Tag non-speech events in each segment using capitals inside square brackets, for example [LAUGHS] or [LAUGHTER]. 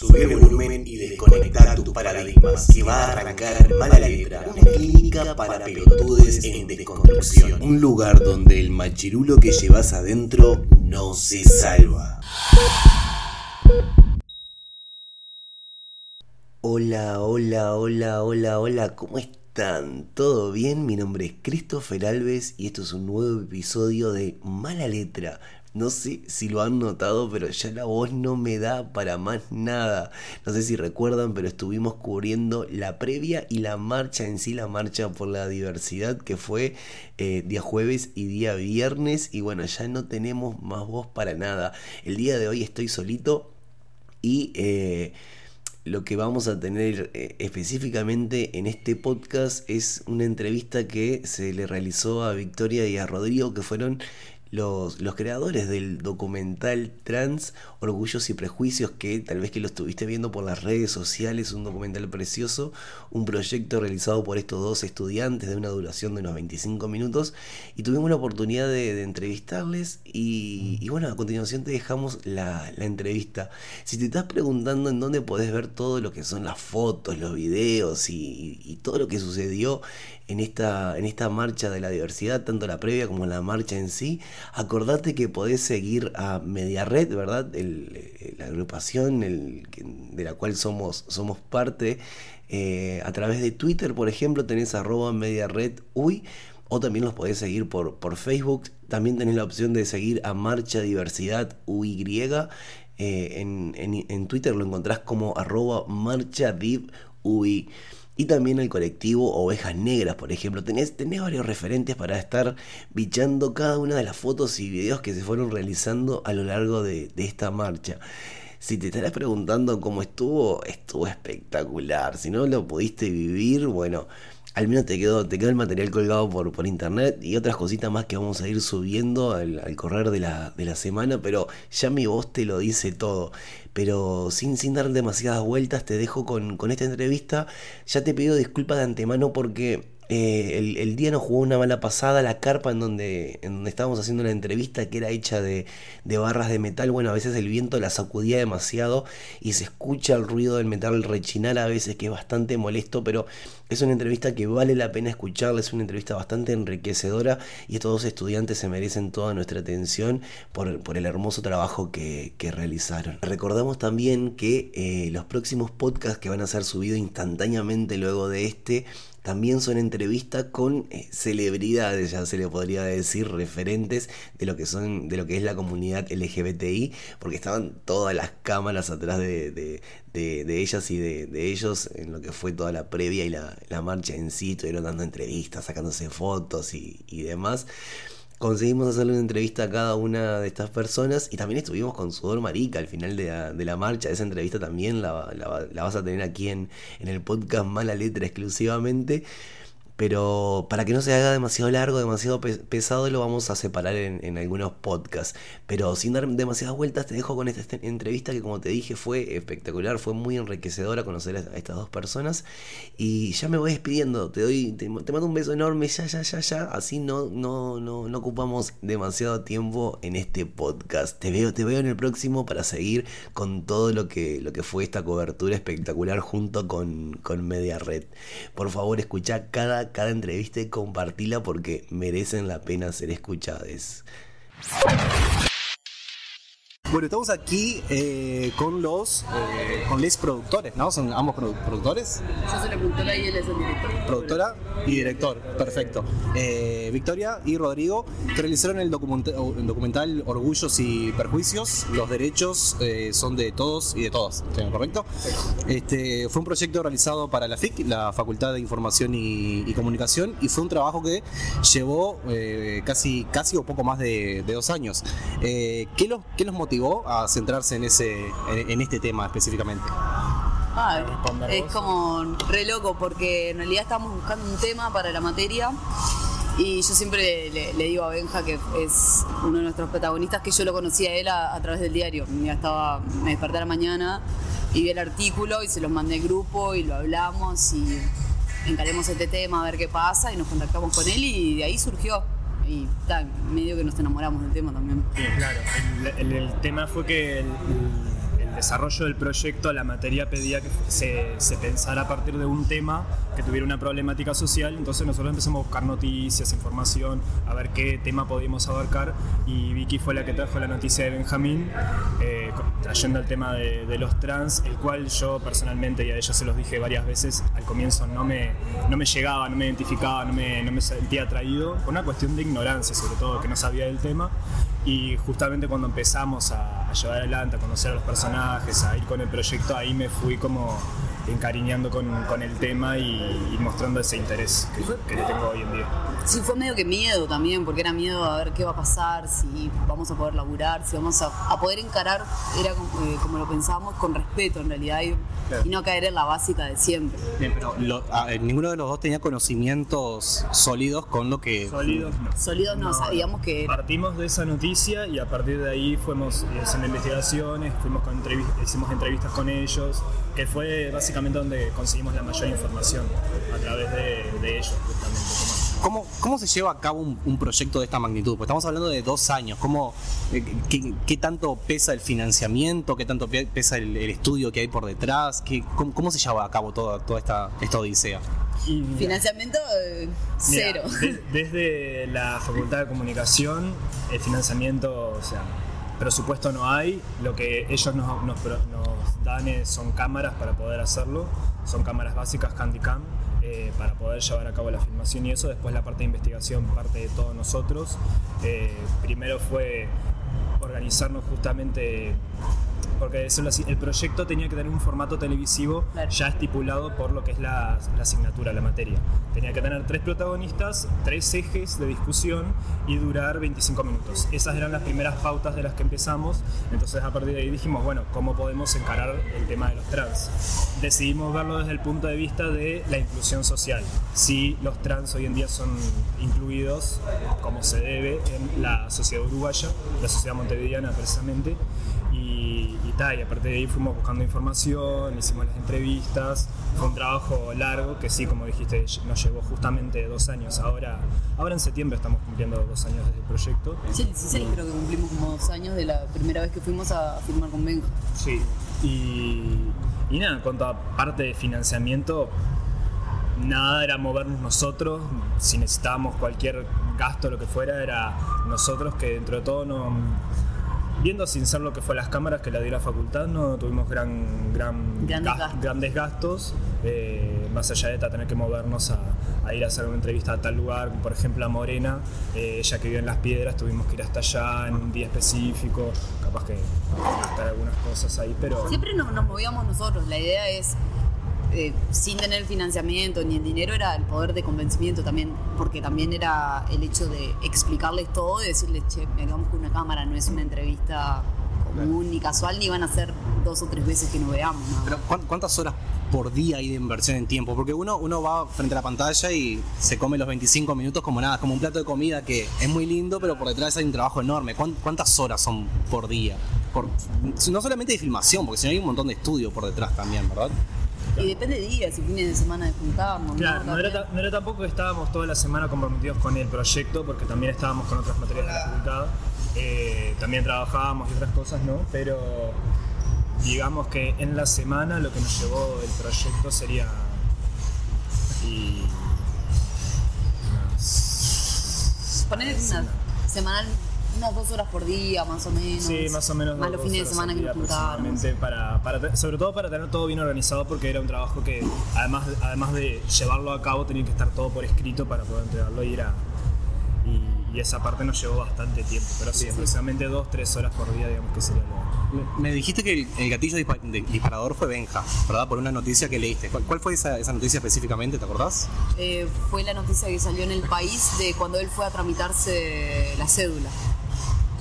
Sube el volumen y desconecta tus paradigmas, que va a arrancar Mala Letra, una clínica para pelotudes en desconstrucción. Un lugar donde el machirulo que llevas adentro no se salva. Hola, hola, hola, hola, hola, ¿cómo están? ¿Todo bien? Mi nombre es Christopher Alves y esto es un nuevo episodio de Mala Letra no sé si lo han notado, pero ya la voz no me da para más nada. No sé si recuerdan, pero estuvimos cubriendo la previa y la marcha en sí, la marcha por la diversidad, que fue eh, día jueves y día viernes. Y bueno, ya no tenemos más voz para nada. El día de hoy estoy solito y... Eh, lo que vamos a tener eh, específicamente en este podcast es una entrevista que se le realizó a Victoria y a Rodrigo, que fueron los, creadores del documental trans Orgullos y Prejuicios, que tal vez que lo estuviste viendo por las redes sociales, un documental precioso, un proyecto realizado por estos dos estudiantes de una duración de unos 25 minutos, y tuvimos la oportunidad de, entrevistarles, y, bueno, a continuación te dejamos la, entrevista. Si te estás preguntando en dónde podés ver todo lo que son las fotos, los videos y, y todo lo que sucedió en esta, en esta marcha de la diversidad, tanto la previa como la marcha en sí, acordate que podés seguir a MediaRed, ¿verdad? Eh, la agrupación de la cual somos, somos parte. Eh, a través de Twitter, por ejemplo, tenés arroba o también los podés seguir por, por Facebook. También tenés la opción de seguir a Marcha Diversidad UY. Eh, en, en, Twitter lo encontrás como arroba marchadivui y también el colectivo Ovejas Negras, por ejemplo. Tenés, tenés varios referentes para estar bichando cada una de las fotos y videos que se fueron realizando a lo largo de, esta marcha. Si te estarás preguntando cómo estuvo, estuvo espectacular. Si no lo pudiste vivir, bueno, al menos te quedó, te quedó el material colgado por, por internet y otras cositas más que vamos a ir subiendo al, correr de la, de la, semana, pero ya mi voz te lo dice todo. Pero sin, sin dar demasiadas vueltas, te dejo con, con esta entrevista. Ya te pido disculpas de antemano porque eh, el, día nos jugó una mala pasada, la carpa en donde, en donde estábamos haciendo la entrevista, que era hecha de, barras de metal, bueno, a veces el viento la sacudía demasiado y se escucha el ruido del metal rechinar a veces, que es bastante molesto, pero es una entrevista que vale la pena escucharla, es una entrevista bastante enriquecedora y estos dos estudiantes se merecen toda nuestra atención por, el hermoso trabajo que, realizaron. Recordamos también que eh, los próximos podcasts que van a ser subidos instantáneamente luego de este, también son entrevistas con eh, celebridades, ya se le podría decir, referentes de lo que son, de lo que es la comunidad LGBTI, porque estaban todas las cámaras atrás de, de, ellas y de, ellos en lo que fue toda la previa y la, marcha en sí, estuvieron dando entrevistas, sacándose fotos y, y demás conseguimos hacerle una entrevista a cada una de estas personas y también estuvimos con Sudor Marica al final de la, marcha. Esa entrevista también la, la, vas a tener aquí en, en el podcast Mala Letra exclusivamente. Pero para que no se haga demasiado largo, demasiado pesado, lo vamos a separar en, algunos podcasts. Pero sin dar demasiadas vueltas, te dejo con esta entrevista que, como te dije, fue espectacular, fue muy enriquecedora conocer a estas dos personas. Y ya me voy despidiendo, te doy, te, mando un beso enorme, ya, ya, ya, ya. Así no, no, no, no ocupamos demasiado tiempo en este podcast. Te veo, te veo en el próximo para seguir con todo lo que, lo que fue esta cobertura espectacular junto con, con Media. Por favor, escucha cada cada entrevista y compartila porque merecen la pena ser escuchadas. Bueno, estamos aquí eh, con los eh, con les productores, ¿no? Son ambos productores. Yo soy la productora y él es el director. Productora y director, perfecto. Eh, Victoria y Rodrigo que realizaron el, documental Orgullos y Perjuicios. Los derechos son de todos y de todas, ¿correcto? Este, fue un proyecto realizado para la FIC, la Facultad de Información y, Comunicación, y fue un trabajo que llevó casi, casi o poco más de, dos años. ¿qué, los, ¿Qué los motivó? A centrarse en, ese, en, este tema específicamente? Ah, es como re loco porque en realidad estamos buscando un tema para la materia y yo siempre le, digo a Benja que es uno de nuestros protagonistas que yo lo conocía a él a, través del diario. Ya estaba, me desperté a la mañana y vi el artículo y se los mandé al grupo y lo hablamos y encaremos este tema a ver qué pasa y nos contactamos con él y de ahí surgió y medio que nos enamoramos del tema también. Sí, claro. El, tema fue que el, desarrollo del proyecto la materia pedía que se, pensara a partir de un tema que tuviera una problemática social, entonces nosotros empezamos a buscar noticias, información, a ver qué tema podíamos abarcar y Vicky fue la que trajo la noticia de Benjamín, eh, trayendo el tema de, los trans, el cual yo personalmente, y a ella se los dije varias veces, al comienzo no me, no me llegaba, no me identificaba, no me, no me sentía atraído, por una cuestión de ignorancia sobre todo, que no sabía del tema. Y justamente cuando empezamos a, llevar adelante, a conocer a los personajes, a ir con el proyecto, ahí me fui como encariñando con, con el tema y, y, mostrando ese interés que, que, le tengo hoy en día. Sí, fue medio que miedo también, porque era miedo a ver qué va a pasar, si vamos a poder laburar, si vamos a, a poder encarar, era como, eh, como, lo pensábamos, con respeto en realidad y, claro. y, no caer en la básica de siempre. Bien, pero lo, a, ninguno de los dos tenía conocimientos sólidos con lo que... Sólidos no. Sólidos no, no sabíamos que... Partimos de esa noticia y a partir de ahí fuimos haciendo investigaciones, fuimos con entrevistas, hicimos entrevistas con ellos, que fue básicamente donde conseguimos la mayor información a través de, de ellos justamente. ¿Cómo, ¿Cómo, se lleva a cabo un, un, proyecto de esta magnitud? Pues estamos hablando de dos años. ¿Cómo, eh, qué, qué, tanto pesa el financiamiento? ¿Qué tanto pesa el, el estudio que hay por detrás? ¿Qué, cómo, cómo, se lleva a cabo toda, toda esta, esta odisea? Y, financiamiento eh, cero. Mira, de, desde la Facultad de Comunicación, el financiamiento, o sea, presupuesto no hay. Lo que ellos nos, nos, nos dan son cámaras para poder hacerlo. Son cámaras básicas, Handycam eh, para poder llevar a cabo la filmación y eso. Después la parte de investigación parte de todos nosotros. Eh, primero fue organizarnos justamente porque así, el proyecto tenía que tener un formato televisivo claro. ya estipulado por lo que es la, la, asignatura, la materia. Tenía que tener tres protagonistas, tres ejes de discusión y durar 25 minutos. Esas eran las primeras pautas de las que empezamos. Entonces a partir de ahí dijimos, bueno, ¿cómo podemos encarar el tema de los trans? Decidimos verlo desde el punto de vista de la inclusión social. Si los trans hoy en día son incluidos como se debe en la sociedad uruguaya, la sociedad montevideana precisamente, y, y, ta, y a partir de ahí fuimos buscando información, hicimos las entrevistas, fue un trabajo largo que sí, como dijiste, nos llevó justamente dos años. Ahora, ahora en septiembre estamos cumpliendo dos años desde el proyecto. Sí, el 16 creo que cumplimos como dos años de la primera vez que fuimos a firmar con Benja. Sí, y, y nada, en cuanto a parte de financiamiento, nada era movernos nosotros, si necesitábamos cualquier gasto, lo que fuera, era nosotros que dentro de todo no viendo sin ser lo que fue las cámaras que la dio la facultad, no tuvimos gran, gran grandes, gas, gastos. grandes gastos, eh, más allá de tener que movernos a, a, ir a hacer una entrevista a tal lugar, por ejemplo a Morena, eh, ella que vive en Las Piedras, tuvimos que ir hasta allá en un día específico, capaz que gastar algunas cosas ahí, pero... Siempre nos, nos movíamos nosotros, la idea es eh, sin tener financiamiento ni el dinero era el poder de convencimiento también, porque también era el hecho de explicarles todo y decirles, che, me quedamos con una cámara, no es una entrevista común ni casual, ni van a ser dos o tres veces que nos veamos. ¿no? Pero ¿cuántas horas por día hay de inversión en tiempo? Porque uno, uno va frente a la pantalla y se come los 25 minutos como nada, como un plato de comida que es muy lindo, pero por detrás hay un trabajo enorme. ¿Cuántas horas son por día? Por, no solamente de filmación, porque si no hay un montón de estudio por detrás también, ¿verdad? Y depende de días y fines de semana de juntarnos. Claro, no, no, era, no, era, tampoco que estábamos toda la semana comprometidos con el proyecto, porque también estábamos con otras materias de la facultad. Eh, también trabajábamos y otras cosas, ¿no? Pero digamos que en la semana lo que nos llevó el proyecto sería. Y. Poner una semanal unas dos horas por día, más o menos. Sí, más o menos. Más los fines de semana que nos juntábamos. Para, para, sobre todo para tener todo bien organizado, porque era un trabajo que, además, además de llevarlo a cabo, tenía que estar todo por escrito para poder entregarlo y ir a. Y, y esa parte nos llevó bastante tiempo. Pero sí, sí. aproximadamente dos, tres horas por día, digamos que sería lo. Me dijiste que el, el gatillo disparador fue Benja, ¿verdad? Por una noticia que leíste. ¿Cuál, cuál fue esa, esa, noticia específicamente? ¿Te acordás? Eh, fue la noticia que salió en el país de cuando él fue a tramitarse la cédula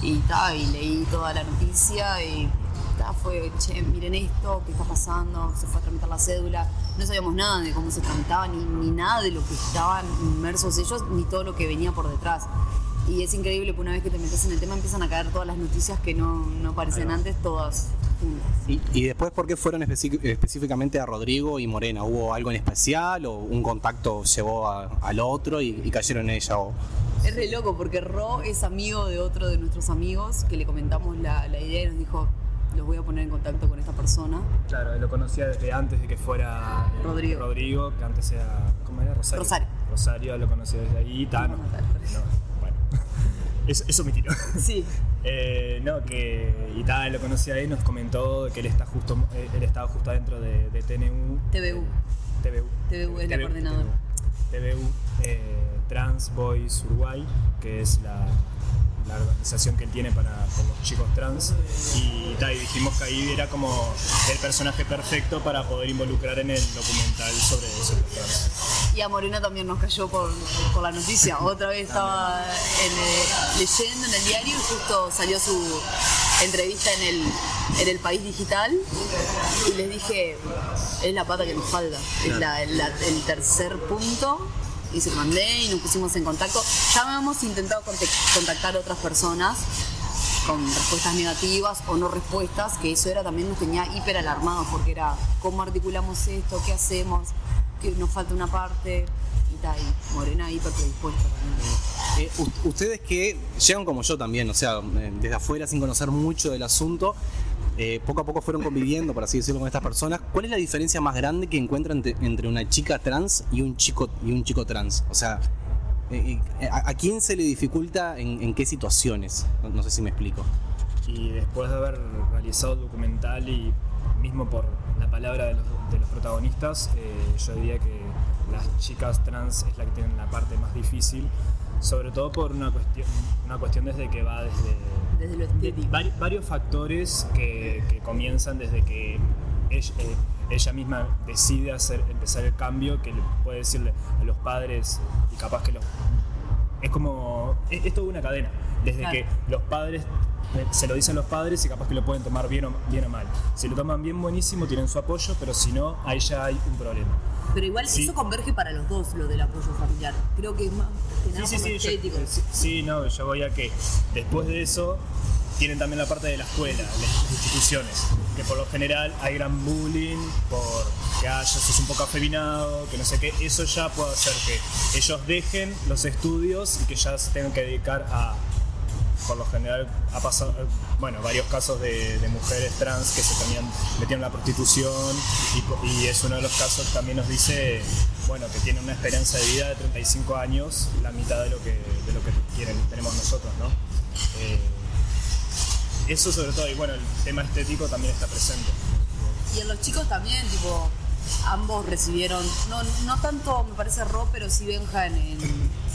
y, ta, y leí toda la noticia y ta, fue, che, miren esto, qué está pasando, se fue a tramitar la cédula, no sabíamos nada de cómo se tramitaba, ni, ni nada de lo que estaban inmersos ellos, ni todo lo que venía por detrás. Y es increíble que una vez que te metes en el tema empiezan a caer todas las noticias que no, no aparecen antes, todas. ¿Y, ¿Y, después por qué fueron específicamente a Rodrigo y Morena? ¿Hubo algo en especial o un contacto llevó a, al otro y, y cayeron en ella? O... Es re loco porque Ro es amigo de otro de nuestros amigos que le comentamos la, la idea y nos dijo, los voy a poner en contacto con esta persona. Claro, lo conocía desde antes de que fuera eh, Rodrigo. Rodrigo, que antes era. ¿Cómo era? Rosario. Rosario. Rosario lo conocía desde ahí. Tano. No, tal, No, bueno. [LAUGHS] Eso, eso me tiró. Sí, [LAUGHS] Eh, no, que Ita lo conocía ahí, nos comentó que él está justo, eh, él estaba justo dentro de, de TNU. TVU. TVU. TVU es la coordinadora. TVU, eh, Trans Boys Uruguay, que es la, la organización que él tiene para los chicos trans. Y, ta, y dijimos que ahí era como el personaje perfecto para poder involucrar en el documental sobre, trans. Y a Morena también nos cayó por, por la noticia. [LAUGHS] Otra vez estaba en, eh, leyendo en el diario y justo salió su entrevista en el, en el País Digital y les dije, es la pata que nos falta, es la- la- el tercer punto. Y se lo mandé y nos pusimos en contacto. Ya habíamos intentado contactar a otras personas con respuestas negativas o no respuestas, que eso era también nos tenía hiper alarmados porque era cómo articulamos esto, qué hacemos, que nos falta una parte y tal, y Morena hiper predispuesta también. Eh, ustedes que llegan como yo también, o sea, eh, desde afuera sin conocer mucho del asunto, eh, poco a poco fueron conviviendo, por así decirlo, con estas personas. ¿Cuál es la diferencia más grande que encuentran entre, una chica trans y un chico y un chico trans? O sea, eh, eh, ¿a, a quién se le dificulta en, en qué situaciones? No, no sé si me explico. Y después de haber realizado el documental y mismo por la palabra de los, de los protagonistas, eh, yo diría que las chicas trans es la que tienen la parte más difícil, sobre todo por una cuestión, una cuestión desde que va desde, Desde lo estético. vari- varios factores que, que comienzan desde que ella, eh, ella misma decide hacer, empezar el cambio, que le puede decirle a los padres y capaz que los es como. Es, es toda una cadena. Desde Claro. que los padres se lo dicen los padres y capaz que lo pueden tomar bien o, bien o mal. Si lo toman bien, buenísimo, tienen su apoyo, pero si no, ahí ya hay un problema. Pero igual Sí. eso converge para los dos, lo del apoyo familiar. Creo que es más que nada Sí, sí, por lo sí, yo- estético. sí, sí, no, yo voy a que después de eso tienen también la parte de la escuela, las instituciones, que por lo general hay gran bullying por que ya sos un poco afeminado, que no sé qué, eso ya puede hacer que ellos dejen los estudios y que ya se tengan que dedicar a, por lo general ha pasado, eh, bueno, varios casos de, mujeres trans que se terminan metiendo en la prostitución y, es uno de los casos también nos dice, bueno, que tienen una esperanza de vida de 35 años, la mitad de lo que, de lo que tenemos nosotros, ¿no? Eh, eso sobre todo, y bueno, el tema estético también está presente. Y en los chicos también, tipo, ambos recibieron, no, no tanto me parece Ro, pero sí Benja en,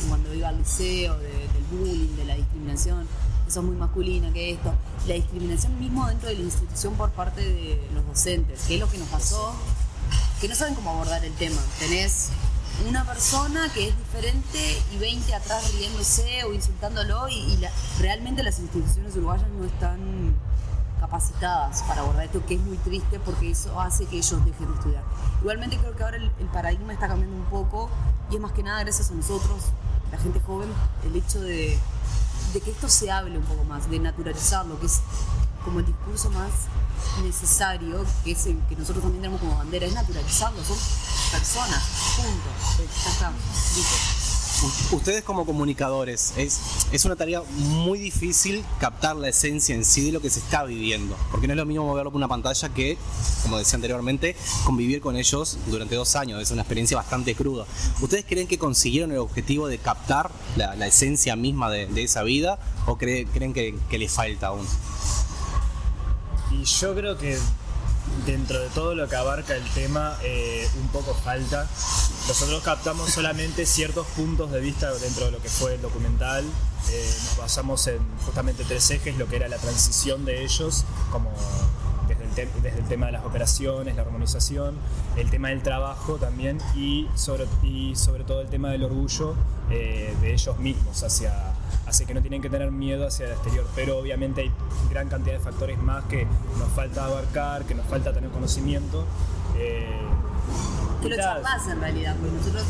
cuando iba al liceo, de- del bullying, de la discriminación, eso es muy masculina que esto. La discriminación mismo dentro de la institución por parte de los docentes, que es lo que nos pasó, que no saben cómo abordar el tema. Tenés una persona que es diferente y 20 atrás riéndose o insultándolo y, realmente las instituciones uruguayas no están capacitadas para abordar esto, que es muy triste porque eso hace que ellos dejen de estudiar. Igualmente creo que ahora el, el paradigma está cambiando un poco y es más que nada gracias a nosotros, la gente joven, el hecho de, de que esto se hable un poco más, de naturalizarlo, que es como el discurso más necesario, que es el que nosotros también tenemos como bandera, es naturalizarlo, son personas, punto. Ya está, listo. Ustedes como comunicadores, es, es una tarea muy difícil captar la esencia en sí de lo que se está viviendo, porque no es lo mismo verlo por una pantalla que, como decía anteriormente, convivir con ellos durante dos años, es una experiencia bastante cruda. ¿Ustedes creen que consiguieron el objetivo de captar la, la esencia misma de, esa vida o cree- creen que, que les falta aún? Y yo creo que dentro de todo lo que abarca el tema, eh, un poco falta. Nosotros captamos solamente ciertos puntos de vista dentro de lo que fue el documental. Eh, nos basamos en justamente tres ejes, lo que era la transición de ellos, como desde el, tema de las operaciones, la armonización, el tema del trabajo también y sobre, y sobre todo el tema del orgullo eh, de ellos mismos hacia, que no tienen que tener miedo hacia el exterior, pero obviamente hay gran cantidad de factores más que nos falta abarcar, que nos falta tener conocimiento. eh, que lo charlas en realidad, porque nosotros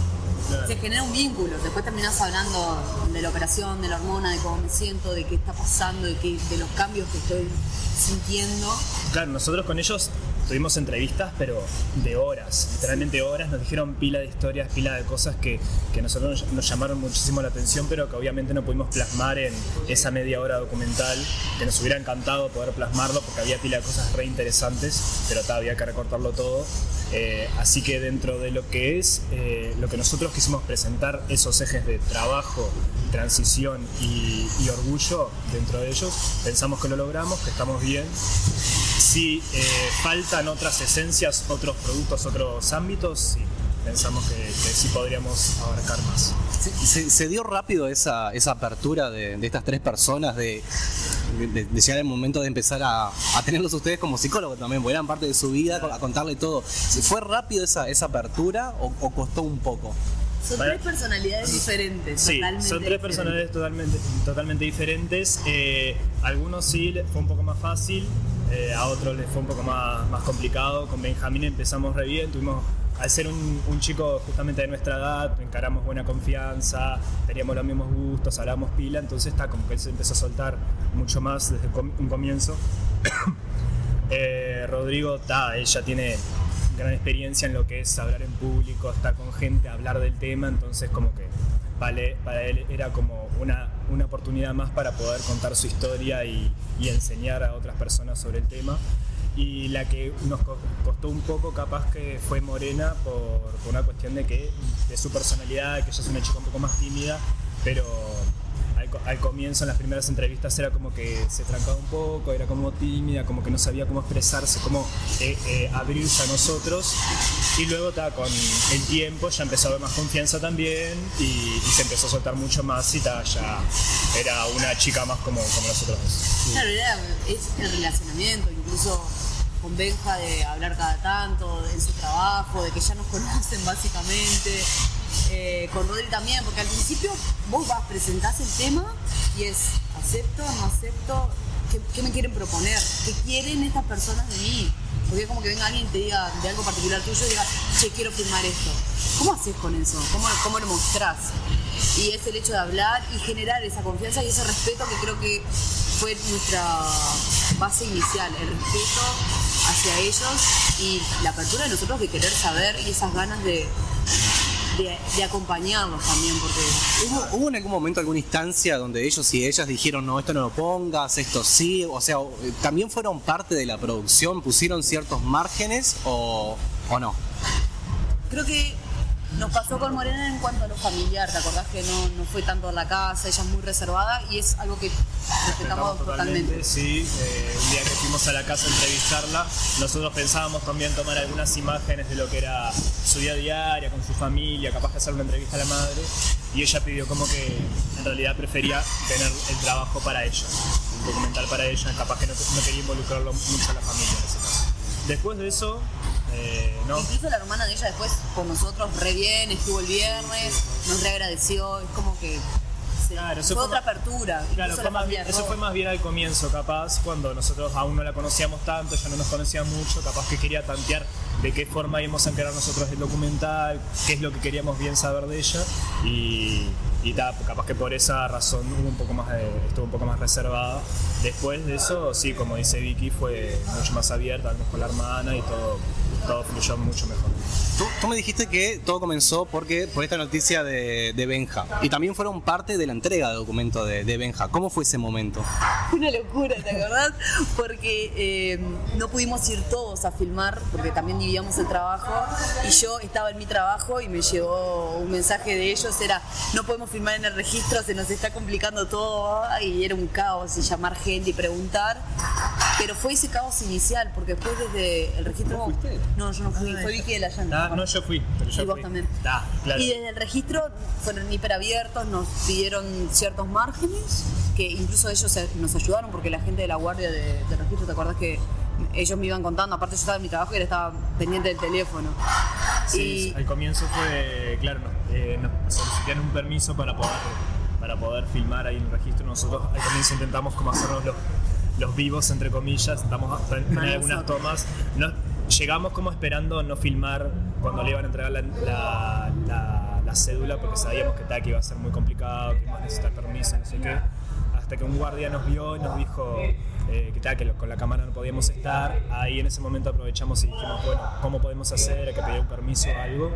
Claro. se genera un vínculo, después terminás hablando de la operación, de la hormona, de cómo me siento, de qué está pasando, de, qué, de los cambios que estoy sintiendo. Claro, nosotros con ellos tuvimos entrevistas, pero de horas, literalmente horas. Nos dijeron pila de historias, pila de cosas que, que nosotros nos llamaron muchísimo la atención, pero que obviamente no pudimos plasmar en esa media hora documental, que nos hubiera encantado poder plasmarlo porque había pila de cosas re interesantes, pero había que recortarlo todo. Eh, así que dentro de lo que es eh, lo que nosotros quisimos presentar, esos ejes de trabajo, transición y, orgullo dentro de ellos, pensamos que lo logramos, que estamos bien. Si eh, faltan otras esencias, otros productos, otros ámbitos, sí, pensamos que, sí podríamos abarcar más. Se, dio rápido esa, apertura de, estas tres personas de, de, llegar el momento de empezar a, a, tenerlos ustedes como psicólogos también, porque eran parte de su vida, a contarle todo. ¿Fue rápido esa, esa apertura o, costó un poco? Son tres personalidades diferentes. Sí, son tres personalidades totalmente, totalmente diferentes. Eh, algunos sí fue un poco más fácil, eh, a otros les fue un poco más, más complicado. Con Benjamín empezamos re bien, tuvimos al ser un, chico justamente de nuestra edad, encaramos buena confianza, teníamos los mismos gustos, hablábamos pila, entonces está como que él se empezó a soltar mucho más desde un comienzo. [COUGHS] Eh, Rodrigo, está, ella tiene gran experiencia en lo que es hablar en público, está con gente, hablar del tema, entonces como que vale, para él era como una, una oportunidad más para poder contar su historia y, y enseñar a otras personas sobre el tema y la que nos costó un poco capaz que fue Morena por, una cuestión de que de su personalidad, que ella es una chica un poco más tímida, pero al, comienzo en las primeras entrevistas era como que se trancaba un poco, era como tímida, como que no sabía cómo expresarse, cómo eh, eh, abrirse a nosotros y luego con el tiempo ya empezó a haber más confianza también y, se empezó a soltar mucho más y ya era una chica más como, como nosotros Claro, es el relacionamiento, incluso con Benja de hablar cada tanto, de su trabajo, de que ya nos conocen básicamente. Eh, con Rodri también, porque al principio vos vas, presentás el tema y es acepto, no acepto, ¿qué, me quieren proponer? ¿Qué quieren estas personas de mí? Porque como que venga alguien y te diga de algo particular tuyo y diga, che, quiero firmar esto. ¿Cómo haces con eso? ¿Cómo, ¿Cómo lo mostrás? Y es el hecho de hablar y generar esa confianza y ese respeto que creo que fue nuestra base inicial, el respeto hacia ellos y la apertura de nosotros de querer saber y esas ganas de, de, acompañarlos también, porque... ¿Hubo, en algún momento alguna instancia donde ellos y ellas dijeron, no, esto no lo pongas, esto sí? O sea, ¿también fueron parte de la producción? ¿Pusieron ciertos márgenes o, o no? Creo que nos pasó con Morena en cuanto a lo familiar, ¿te acordás que no, no fue tanto en la casa, ella es muy reservada y es algo que respetamos totalmente. Sí, eh, un día que fuimos a la casa a entrevistarla, nosotros pensábamos también tomar algunas imágenes de lo que era su día a día con su familia, capaz de hacer una entrevista a la madre, y ella pidió como que en realidad prefería tener el trabajo para ella, un documental para ella, capaz que no, no quería involucrarlo mucho a la familia en ese caso. Después de eso, eh, Incluso la hermana de ella después con nosotros re bien, estuvo el viernes, nos reagradeció, es como que fue, otra apertura. Claro, eso fue más bien al comienzo, capaz, cuando nosotros aún no la conocíamos tanto, ya no nos conocía mucho, capaz que quería tantear de qué forma íbamos a encarar nosotros el documental, qué es lo que queríamos bien saber de ella y, y capaz que por esa razón hubo un poco más estuvo un poco más reservada. Después de eso, sí, como dice Vicky, fue mucho más abierta, con la hermana y todo todo fluyó mucho mejor. Tú, me dijiste que todo comenzó porque por esta noticia de, Benja. Y también fueron parte de la entrega de documento de, Benja. ¿Cómo fue ese momento? Una locura, ¿te acordás? Porque eh, no pudimos ir todos a filmar, porque también dividíamos el trabajo. Y yo estaba en mi trabajo y me llegó un mensaje de ellos, era, no podemos filmar en el registro, se nos está complicando todo. Y era un caos y llamar gente y preguntar. Pero fue ese caos inicial, porque después desde el registro... No, yo no fui, fue Vicky de la Llanta. Ah, no, yo fui, pero yo y vos también. Y desde el registro fueron hiperabiertos, nos pidieron ciertos márgenes, que incluso ellos nos ayudaron, porque la gente de la guardia de, registro, ¿te acuerdas que ellos me iban contando, aparte yo estaba en mi trabajo y él estaba pendiente del teléfono. Sí, al comienzo fue, claro, nos, eh, solicitaron un permiso para poder, para poder filmar ahí en el registro. Nosotros al comienzo intentamos como hacernos los, los vivos, entre comillas, intentamos tener algunas tomas. No, llegamos como esperando no filmar cuando le iban a entregar la, la, cédula porque sabíamos que, que iba a ser muy complicado, que iba a necesitar permiso, no sé qué. Hasta que un guardia nos vio y nos dijo, eh, que, que con la cámara no podíamos estar. Ahí en ese momento aprovechamos y dijimos, bueno, ¿cómo podemos hacer? Hay que pedir un permiso o algo.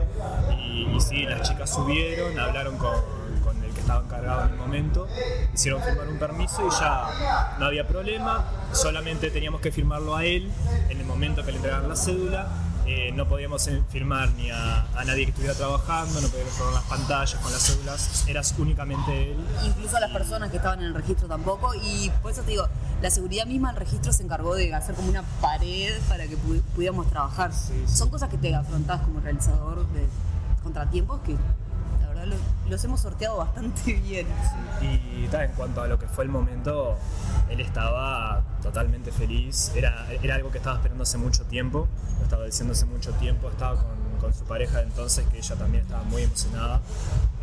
Y, sí, las chicas subieron, hablaron con, con el que estaba encargado en el momento, hicieron firmar un permiso y ya no había problema, solamente teníamos que firmarlo a él en el momento que le entregaron la cédula eh, no podíamos eh, firmar ni a, nadie que estuviera trabajando, no podíamos firmar las pantallas con las cédulas, eras únicamente él. Incluso a las personas que estaban en el registro tampoco, y por eso te digo, la seguridad misma del registro se encargó de hacer como una pared para que pudiéramos trabajar. Son cosas que te afrontás como realizador de contratiempos que la verdad los hemos sorteado bastante [LAUGHS] bien. Y en cuanto a lo que fue el momento, él estaba totalmente feliz. Era, era algo que estaba esperando hace mucho tiempo, lo estaba diciendo hace mucho tiempo. Estaba con, su pareja entonces, que ella también estaba muy emocionada.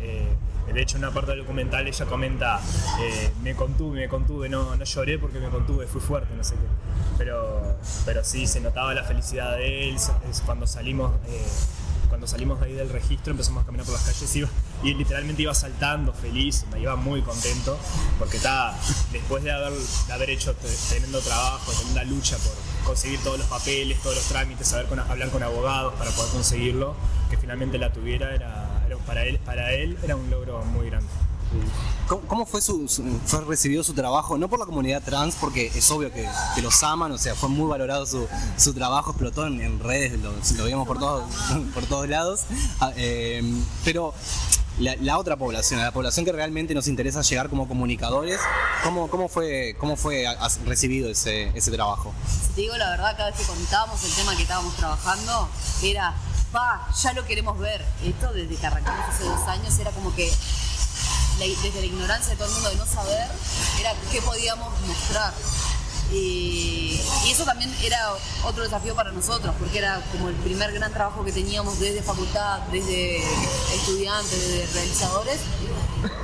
Eh, de hecho, en una parte del documental ella comenta, eh, me contuve, me contuve, no, no lloré porque me contuve, fui fuerte, no sé qué. Pero, pero sí, se notaba la felicidad de él. Cuando salimos... Eh, cuando salimos de ahí del registro empezamos a caminar por las calles y, y literalmente iba saltando feliz, me iba muy contento porque estaba, después de haber, hecho teniendo trabajo, una lucha por conseguir todos los papeles, todos los trámites, saber hablar con abogados para poder conseguirlo, que finalmente la tuviera era, era para él era un logro muy grande. ¿Cómo, fue, su, fue recibido su trabajo? No por la comunidad trans, porque es obvio que, los aman, o sea, fue muy valorado su, su trabajo, explotó en, redes, lo, lo, vimos por todos, [LAUGHS] por todos lados. Ah, eh, pero la, otra población, la población que realmente nos interesa llegar como comunicadores, ¿cómo, cómo fue, cómo fue recibido ese, ese trabajo? te digo la verdad, cada vez que contábamos el tema que estábamos trabajando, era, pa, ya lo queremos ver. Esto desde que arrancamos hace dos años era como que desde la ignorancia de todo el mundo de no saber, era qué podíamos mostrar. Y, eso también era otro desafío para nosotros, porque era como el primer gran trabajo que teníamos desde facultad, desde estudiantes, desde realizadores.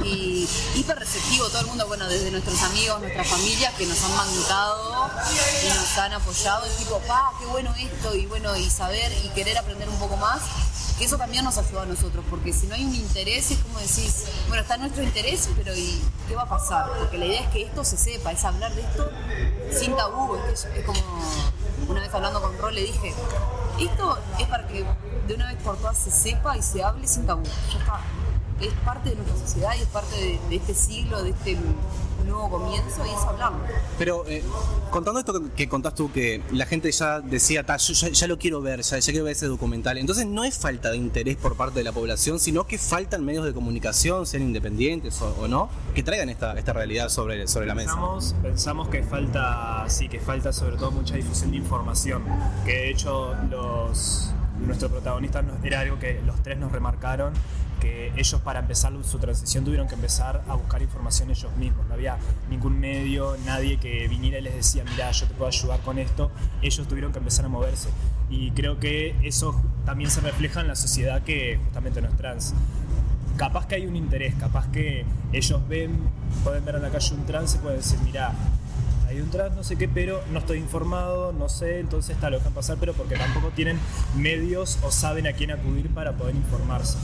Y hiper receptivo todo el mundo, bueno, desde nuestros amigos, nuestras familias que nos han bancado y nos han apoyado. Y tipo, pa, qué bueno esto, y bueno, y saber y querer aprender un poco más que eso también nos ayuda a nosotros, porque si no hay un interés es como decís, bueno, está nuestro interés, pero ¿y qué va a pasar? Porque la idea es que esto se sepa, es hablar de esto sin tabú, es, es como una vez hablando con Rol le dije, esto es para que de una vez por todas se sepa y se hable sin tabú, ya está es parte de nuestra sociedad y es parte de, este siglo, de este nuevo comienzo y es hablar. Pero eh, contando esto que, contás tú, que la gente ya decía, yo ya, lo quiero ver, ya, quiero ver ese documental, entonces no es falta de interés por parte de la población, sino que faltan medios de comunicación, sean independientes o, no, que traigan esta, esta realidad sobre, sobre la mesa. Pensamos, pensamos que falta, sí, que falta sobre todo mucha difusión de información, que de hecho los nuestro protagonista era algo que los tres nos remarcaron que ellos para empezar su transición tuvieron que empezar a buscar información ellos mismos. No había ningún medio, nadie que viniera y les decía, mira, yo te puedo ayudar con esto. Ellos tuvieron que empezar a moverse. Y creo que eso también se refleja en la sociedad que justamente no es trans. Capaz que hay un interés, capaz que ellos ven, pueden ver en la calle un trans y pueden decir, mira, hay un trans, no sé qué, pero no estoy informado, no sé, entonces está lo que pasar, pero porque tampoco tienen medios o saben a quién acudir para poder informarse.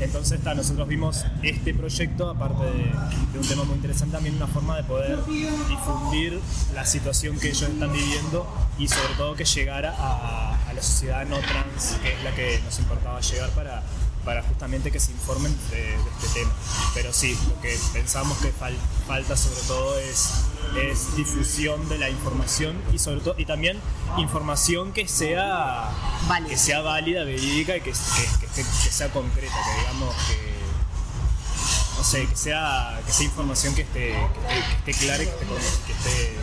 Entonces, nosotros vimos este proyecto, aparte de, un tema muy interesante, también una forma de poder difundir la situación que ellos están viviendo y sobre todo que llegara a, la sociedad no trans, que es la que nos importaba llegar para, para justamente que se informen de, este tema. Pero sí, lo que pensamos que falta sobre todo es es difusión de la información y sobre todo y también información que sea que sea válida, verídica y que, que, sea concreta, que digamos que no sé, que sea, que sea información que esté, que esté, clara y que esté, que esté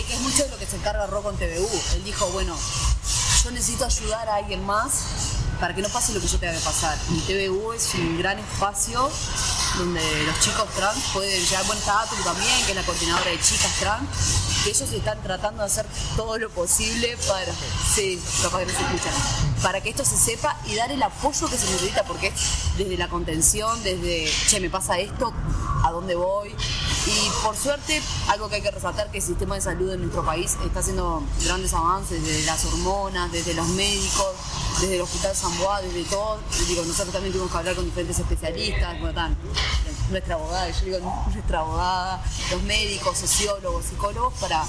Y que es mucho de lo que se encarga Ro con TVU. Él dijo, bueno, yo necesito ayudar a alguien más para que no pase lo que yo tenga que pasar. Y TVU es un gran espacio donde los chicos trans pueden llegar, buen Tatu también, que es la coordinadora de chicas trans, que ellos están tratando de hacer todo lo posible para, que no se escuchan, para que esto se sepa y dar el apoyo que se necesita, porque desde la contención, desde, che, me pasa esto, ¿a dónde voy? Y por suerte, algo que hay que resaltar, que el sistema de salud en nuestro país está haciendo grandes avances desde las hormonas, desde los médicos, desde el Hospital San Bois, desde todo, digo, nosotros también tuvimos que hablar con diferentes especialistas, bueno, tan, nuestra abogada, yo digo nuestra abogada, los médicos, sociólogos, psicólogos, para,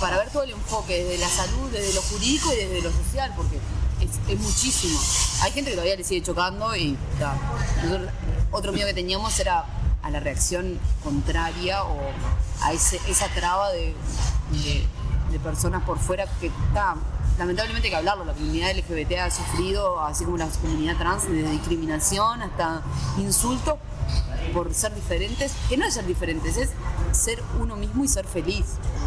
para ver todo el enfoque desde la salud, desde lo jurídico y desde lo social, porque es, muchísimo. Hay gente que todavía le sigue chocando y otro miedo que teníamos era a la reacción contraria o a esa traba de, de, personas por fuera que está lamentablemente hay que hablarlo, la comunidad LGBT ha sufrido, así como la comunidad trans, desde discriminación hasta insultos por ser diferentes, que no es ser diferentes, es ser uno mismo y ser feliz.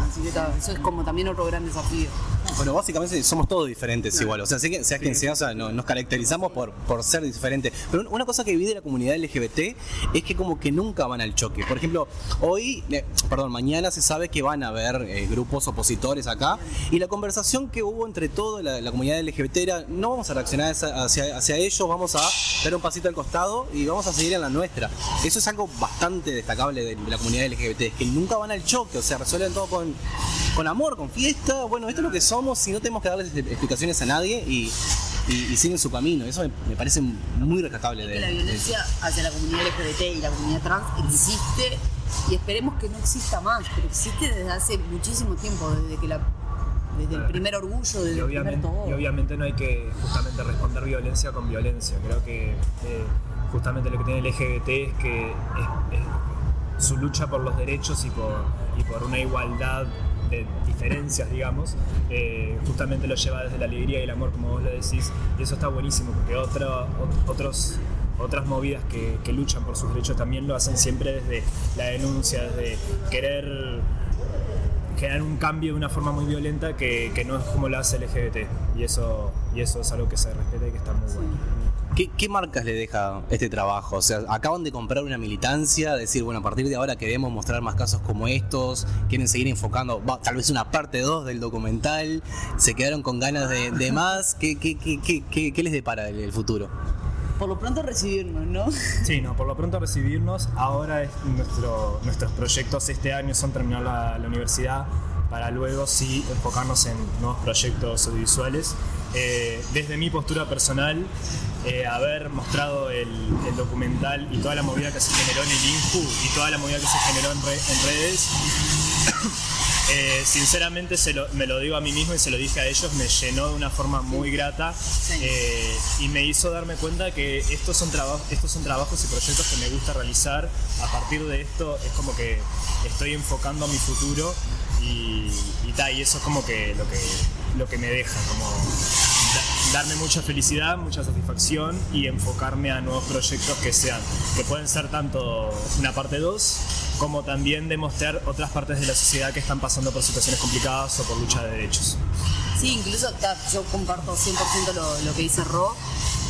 Así que eso es como también otro gran desafío. Bueno, básicamente somos todos diferentes igual, o sea, sea, quien sea, o sea, nos caracterizamos por, por ser diferentes. Pero una cosa que divide la comunidad LGBT es que como que nunca van al choque. Por ejemplo, hoy, eh, perdón, mañana se sabe que van a haber eh, grupos opositores acá y la conversación que hubo entre toda la, comunidad LGBT era, no vamos a reaccionar hacia, hacia ellos, vamos a dar un pasito al costado y vamos a seguir en la nuestra. Eso es algo bastante destacable de, la comunidad LGBT, que nunca van al choque, o sea, resuelven todo con, con amor, con fiesta. Bueno, esto es lo que somos y no tenemos que darles explicaciones a nadie y, siguen su camino. Eso me, parece muy rescatable. De, la violencia hacia la comunidad LGBT y la comunidad trans existe y esperemos que no exista más, pero existe desde hace muchísimo tiempo, desde que la desde el primer orgullo, desde y obviamente, todo. Y obviamente no hay que justamente responder violencia con violencia. Creo que eh, justamente lo que tiene el LGBT es que su lucha por los derechos y por, y por una igualdad de diferencias, digamos, eh, justamente lo lleva desde la alegría y el amor, como vos lo decís, y eso está buenísimo, porque otro, otros, otras movidas que, luchan por sus derechos también lo hacen siempre desde la denuncia, desde querer generar un cambio de una forma muy violenta que, no es como lo hace LGBT. Y eso, y eso es algo que se respeta y que está muy bueno. ¿Qué, marcas le deja este trabajo? O sea, acaban de comprar una militancia, decir, bueno, a partir de ahora queremos mostrar más casos como estos, quieren seguir enfocando tal vez una parte 2 del documental, se quedaron con ganas de, [LAUGHS] más. ¿Qué, qué, qué, qué, les depara el, futuro? por lo pronto recibirnos, ¿no? [LAUGHS] Sí, no, por lo pronto recibirnos. Ahora es nuestro, nuestros proyectos este año son terminar la, la, universidad para luego sí enfocarnos en nuevos proyectos audiovisuales. Eh, desde mi postura personal, eh, haber mostrado el, documental y toda la movida que se generó en el INJU y toda la movida que se generó en, redes, [COUGHS] eh, sinceramente me lo digo a mí mismo y se lo dije a ellos, me llenó de una forma muy grata y me hizo darme cuenta que estos son, estos son trabajos y proyectos que me gusta realizar. A partir de esto es como que estoy enfocando mi futuro y, y, y eso es como que lo que lo que me deja, como darme mucha felicidad, mucha satisfacción y enfocarme a nuevos proyectos que sean, que pueden ser tanto una parte 2 como también demostrar otras partes de la sociedad que están pasando por situaciones complicadas o por lucha de derechos. Sí, incluso yo comparto 100% lo, lo, que dice Ro.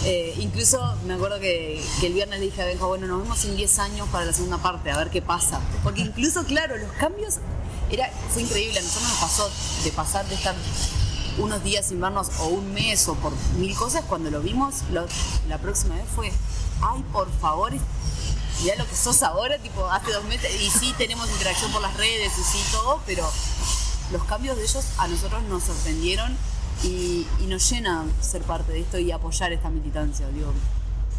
Eh, incluso me acuerdo que, el viernes le dije a Benja, bueno, nos vemos en 10 años para la segunda parte, a ver qué pasa. Porque incluso, claro, los cambios era, fue increíble. A nosotros nos pasó de pasar de estar unos días sin vernos o un mes o por mil cosas, cuando lo vimos la próxima vez fue, ay, por favor, ya lo que sos ahora, tipo, hace dos meses, y sí tenemos interacción por las redes y sí todo, pero los cambios de ellos a nosotros nos sorprendieron y, nos llena ser parte de esto y apoyar esta militancia, digo,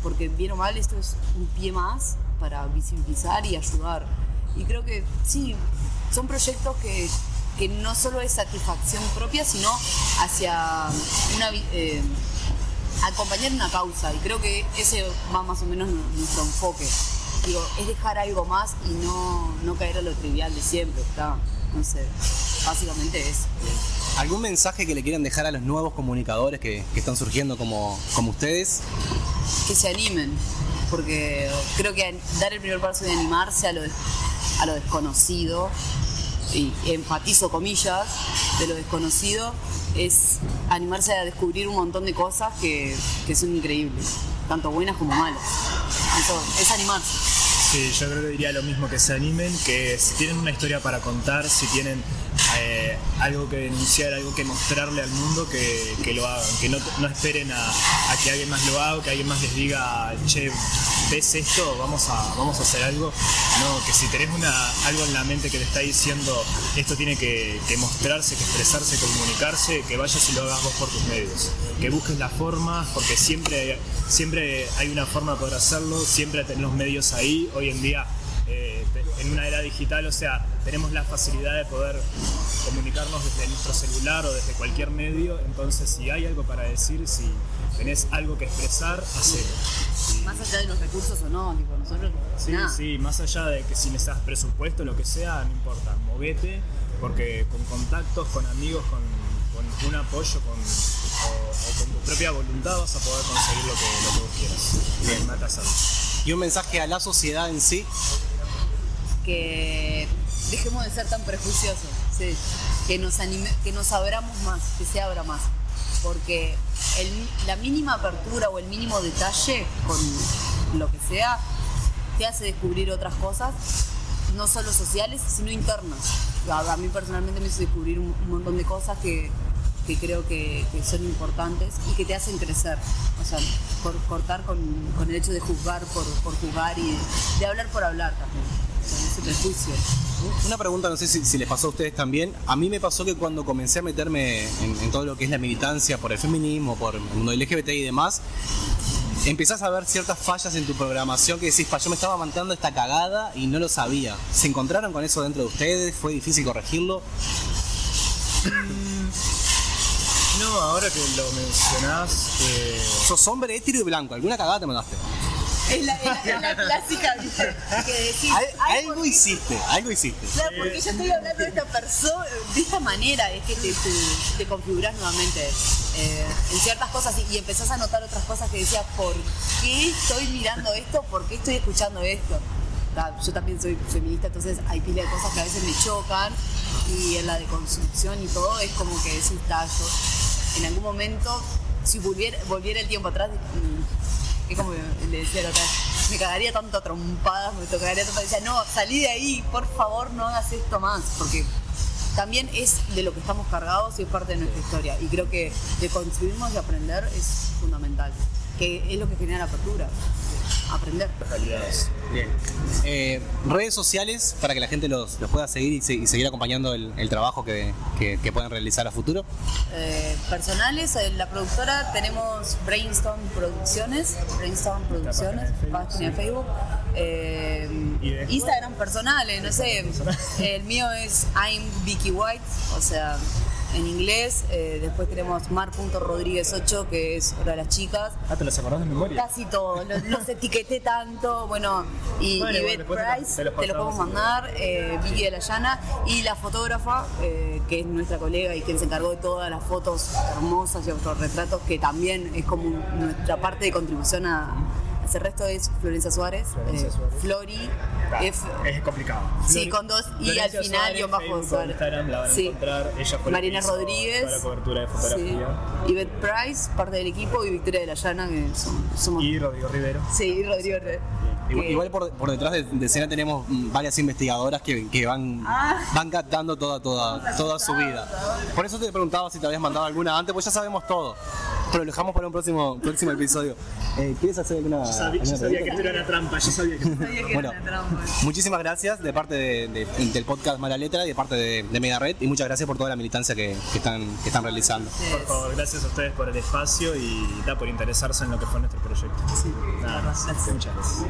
porque bien o mal esto es un pie más para visibilizar y ayudar. Y creo que sí, son proyectos que, que no solo es satisfacción propia, sino hacia una, eh, acompañar una causa. Y creo que ese va más o menos nuestro enfoque. Digo, es dejar algo más y no, no caer a lo trivial de siempre. Está, no sé, básicamente es. ¿Algún mensaje que le quieran dejar a los nuevos comunicadores que, que están surgiendo como, como ustedes? Que se animen, porque creo que dar el primer paso de animarse a lo, a lo desconocido y enfatizo comillas, de lo desconocido, es animarse a descubrir un montón de cosas que, que son increíbles, tanto buenas como malas. Eso, es animarse. Sí, yo creo que diría lo mismo, que se animen, que si tienen una historia para contar, si tienen eh, algo que denunciar, algo que mostrarle al mundo, que, lo hagan, que no, esperen a, que alguien más lo haga, que alguien más les diga, che, ves esto, vamos a, vamos a hacer algo. No, que si tenés una, algo en la mente que te está diciendo esto tiene que, mostrarse, que expresarse, que comunicarse, que vayas y lo hagas vos por tus medios. que busques las formas, porque siempre, siempre hay una forma de poder hacerlo, siempre tenés los medios ahí. Hoy en día, en una era digital, o sea, tenemos la facilidad de poder comunicarnos desde nuestro celular o desde cualquier medio. Entonces, si hay algo para decir, si tenés algo que expresar, hacelo. Y- Más allá de los recursos o no, tipo, nosotros. Sí, nada. sí, más allá de que si necesitas presupuesto, lo que sea, no importa, movete, porque con contactos, con amigos, con, con un apoyo con, o, o con tu propia voluntad vas a poder conseguir lo que, lo que vos quieras. Bien, mata. Y un mensaje a la sociedad en sí. Que dejemos de ser tan prejuiciosos, que nos anime, que nos abramos más, que se abra más, porque el- la mínima apertura o el mínimo detalle con lo que sea te hace descubrir otras cosas, no solo sociales, sino internas. A, mí personalmente me hizo descubrir un, montón de cosas que, que creo que, que son importantes y que te hacen crecer. O sea, cor- cortar con, con el hecho de juzgar por, por juzgar y de hablar por hablar también, ese prejuicio. Una pregunta, no sé si, si les pasó a ustedes también. A mí me pasó que cuando comencé a meterme en, en todo lo que es la militancia por el feminismo, por el mundo LGBT y demás, empezás a ver ciertas fallas en tu programación que decís, pa, yo me estaba mandando esta cagada y no lo sabía. ¿Se encontraron con eso dentro de ustedes? ¿Fue difícil corregirlo? No, ahora que lo mencionás, eh, Sos hombre hetero y blanco, ¿alguna cagada te mandaste? Es la, es la- es la [LAUGHS] clásica, ¿viste? Que decís, Al- "Ay, algo ¿por qué?". hiciste, algo hiciste. Claro, porque yo estoy hablando de esta persona, de esta manera es que te, te, te configurás nuevamente eh, en ciertas cosas y, y empezás a notar otras cosas que decías, ¿por qué estoy mirando esto? ¿Por qué estoy escuchando esto? Yo también soy feminista, entonces hay pila de cosas que a veces me chocan y en la deconstrucción y todo es como que decís, "Ta, yo en algún momento, si volviera, volviera el tiempo atrás, como le decía la otra vez, me cagaría tanto a trompadas, me tocaría tanto, decía, no, salí de ahí, por favor no hagas esto más, porque también es de lo que estamos cargados y es parte de nuestra historia. Y creo que de construirnos y aprender es fundamental, que es lo que genera apertura, aprender. Bien. Eh, redes sociales para que la gente los, los pueda seguir y, se- y seguir acompañando el, el trabajo que, que, que pueden realizar a futuro. Eh, personales, en la productora tenemos Brainstorm Producciones, Brainstorm Producciones, página de Facebook. Eh. Instagram personales, no sé. [LAUGHS] El mío es I'm Vicky White, o sea, en inglés. Eh, después tenemos mar.rodríguez8, que es para las chicas. Ah, ¿te los acordás de memoria? Casi todo, los, los etiqueté tanto, bueno, y, Bueno, y Beth Price, te los lo podemos mandar, eh, Vicky de la Llana, y la fotógrafa, eh, que es nuestra colega y quien se encargó de todas las fotos hermosas y autorretratos, que también es como nuestra parte de contribución a, ese resto, es Florencia Suárez, Florencia eh, Suárez. Flori, F, es complicado. Sí, con dos y al final guion bajo Suárez. Instagram la van a Sí. encontrar. Ella fue la Marina Rodríguez. Toda la cobertura de sí, fotografía. y Beth Price, parte del equipo, y Victoria de la Llana, que somos... Y Rodrigo Rivero. Sí, y Rodrigo. Re- Igual, igual por, por detrás de, de escena tenemos varias investigadoras que, que van, Ah. van captando toda, toda, toda su vida. Por eso te preguntaba si te habías mandado alguna antes, pues ya sabemos todo. Pero [LAUGHS] lo dejamos para un próximo, próximo episodio. Eh, ¿Quieres hacer alguna, Yo sabía, yo sabía que esto era una trampa, yo sabía que. [LAUGHS] Sabía que era Bueno, una trampa. muchísimas gracias de parte de- de- del podcast Mala Letra y de parte de, de Mega Red y muchas gracias por toda la militancia que, que están, que están realizando. Por favor, gracias a ustedes por el espacio y por interesarse en lo que fue nuestro proyecto. Sí, Nada más. gracias. Muchas gracias.